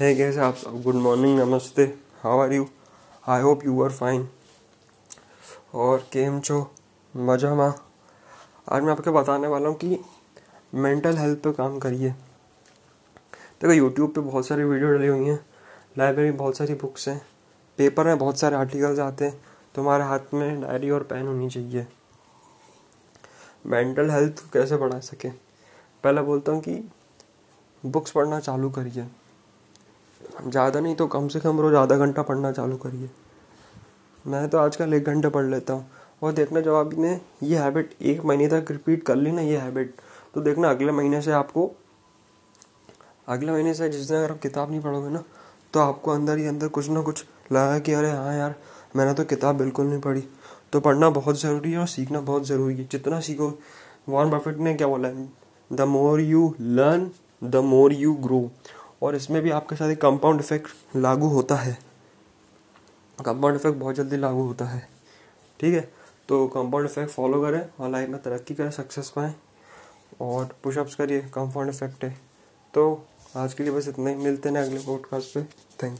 है कैसे आप सब गुड मॉर्निंग नमस्ते. How are you I hope you are fine और केम छो? मज़ा माँ. आज मैं आपको बताने वाला हूँ कि मेंटल हेल्थ पे काम करिए. देखो यूट्यूब पे बहुत सारी वीडियो डली हुई हैं. लाइब्रेरी में बहुत सारी बुक्स हैं. पेपर में बहुत सारे आर्टिकल्स आते हैं. तुम्हारे हाथ में डायरी और पेन होनी चाहिए. मेंटल हेल्थ कैसे बढ़ा सके? पहले बोलता हूँ कि बुक्स पढ़ना चालू करिए. ज़्यादा नहीं तो कम से कम रोज़ आधा घंटा पढ़ना चालू करिए। मैं तो आजकल एक घंटे पढ़ लेता हूँ। और देखना जब आपने ये हैबिट एक महीने तक रिपीट कर ली ना ये हैबिट तो देखना अगले महीने से आपको, अगले महीने से जिस दिन अगर आप किताब नहीं पढ़ोगे ना तो आपको अंदर ही अंदर कुछ ना कुछ लगा कि अरे हाँ यार, मैंने तो किताब बिल्कुल नहीं पढ़ी। तो पढ़ना बहुत ज़रूरी है और सीखना बहुत ज़रूरी है। जितना सीखो वॉन बफेट ने क्या बोला है? The more you learn the more you grow और इसमें भी आपके साथ एक कंपाउंड इफ़ेक्ट लागू होता है। कंपाउंड इफ़ेक्ट बहुत जल्दी लागू होता है। ठीक है? तो कंपाउंड इफ़ेक्ट फॉलो करें, और लाइफ में तरक्की करें सक्सेस पाएँ, और पुशअप्स करिए कंपाउंड इफ़ेक्ट है। तो आज के लिए बस इतना ही। मिलते हैं अगले पॉडकास्ट पे। थैंक